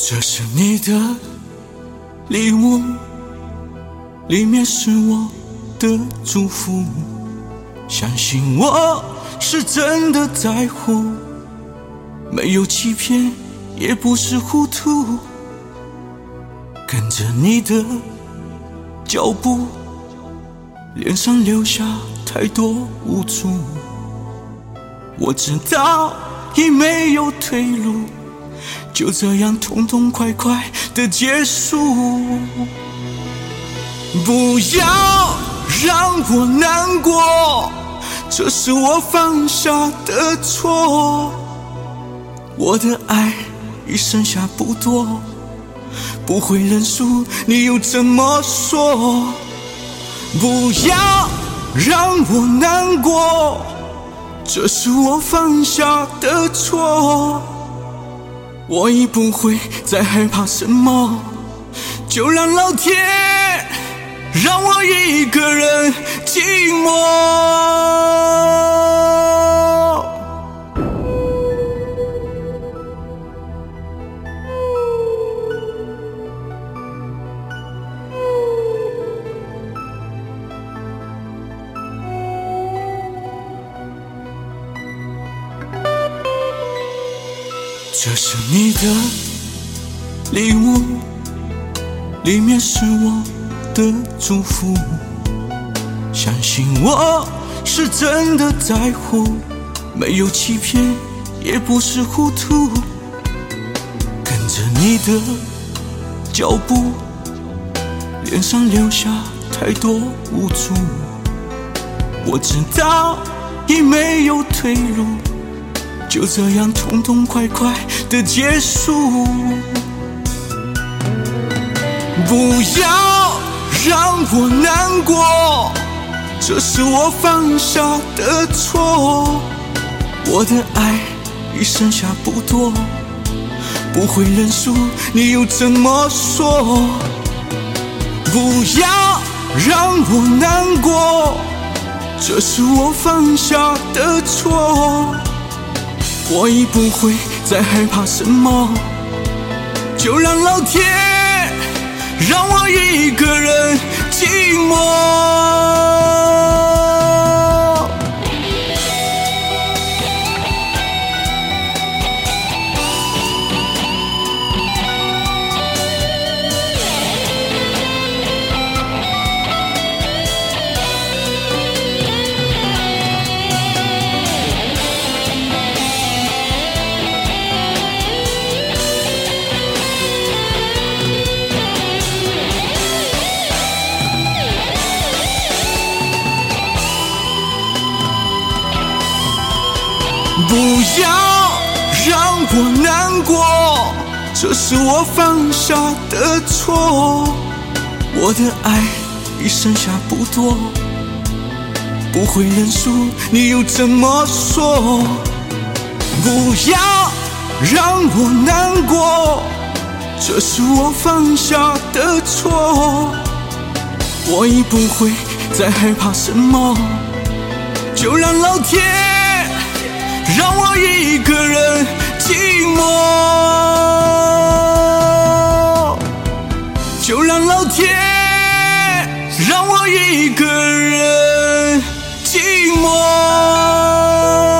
这是你的礼物，里面是我的祝福。相信我是真的在乎，没有欺骗，也不是糊涂。跟着你的脚步，脸上留下太多无助。我知道已没有退路。就这样痛痛快快的结束，不要让我难过，这是我犯下的错。我的爱已剩下不多，不会认输，你又怎么说？不要让我难过，这是我犯下的错。我已不会再害怕什么，就让老天让我一个人寂寞。这是你的礼物，里面是我的祝福。相信我是真的在乎，没有欺骗，也不是糊涂。跟着你的脚步，脸上留下太多无助。我知道已没有退路。就这样痛痛快快的结束，不要让我难过，这是我犯下的错。我的爱已剩下不多，不会认输，你又怎么说？不要让我难过，这是我犯下的错。我已不会再害怕什么，就让老天让我一个人不要让我难过，这是我犯下的错。我的爱已剩下不多，不会认输，你又怎么说？不要让我难过，这是我犯下的错。我已不会再害怕什么，就让老天。老天让我一个人寂寞。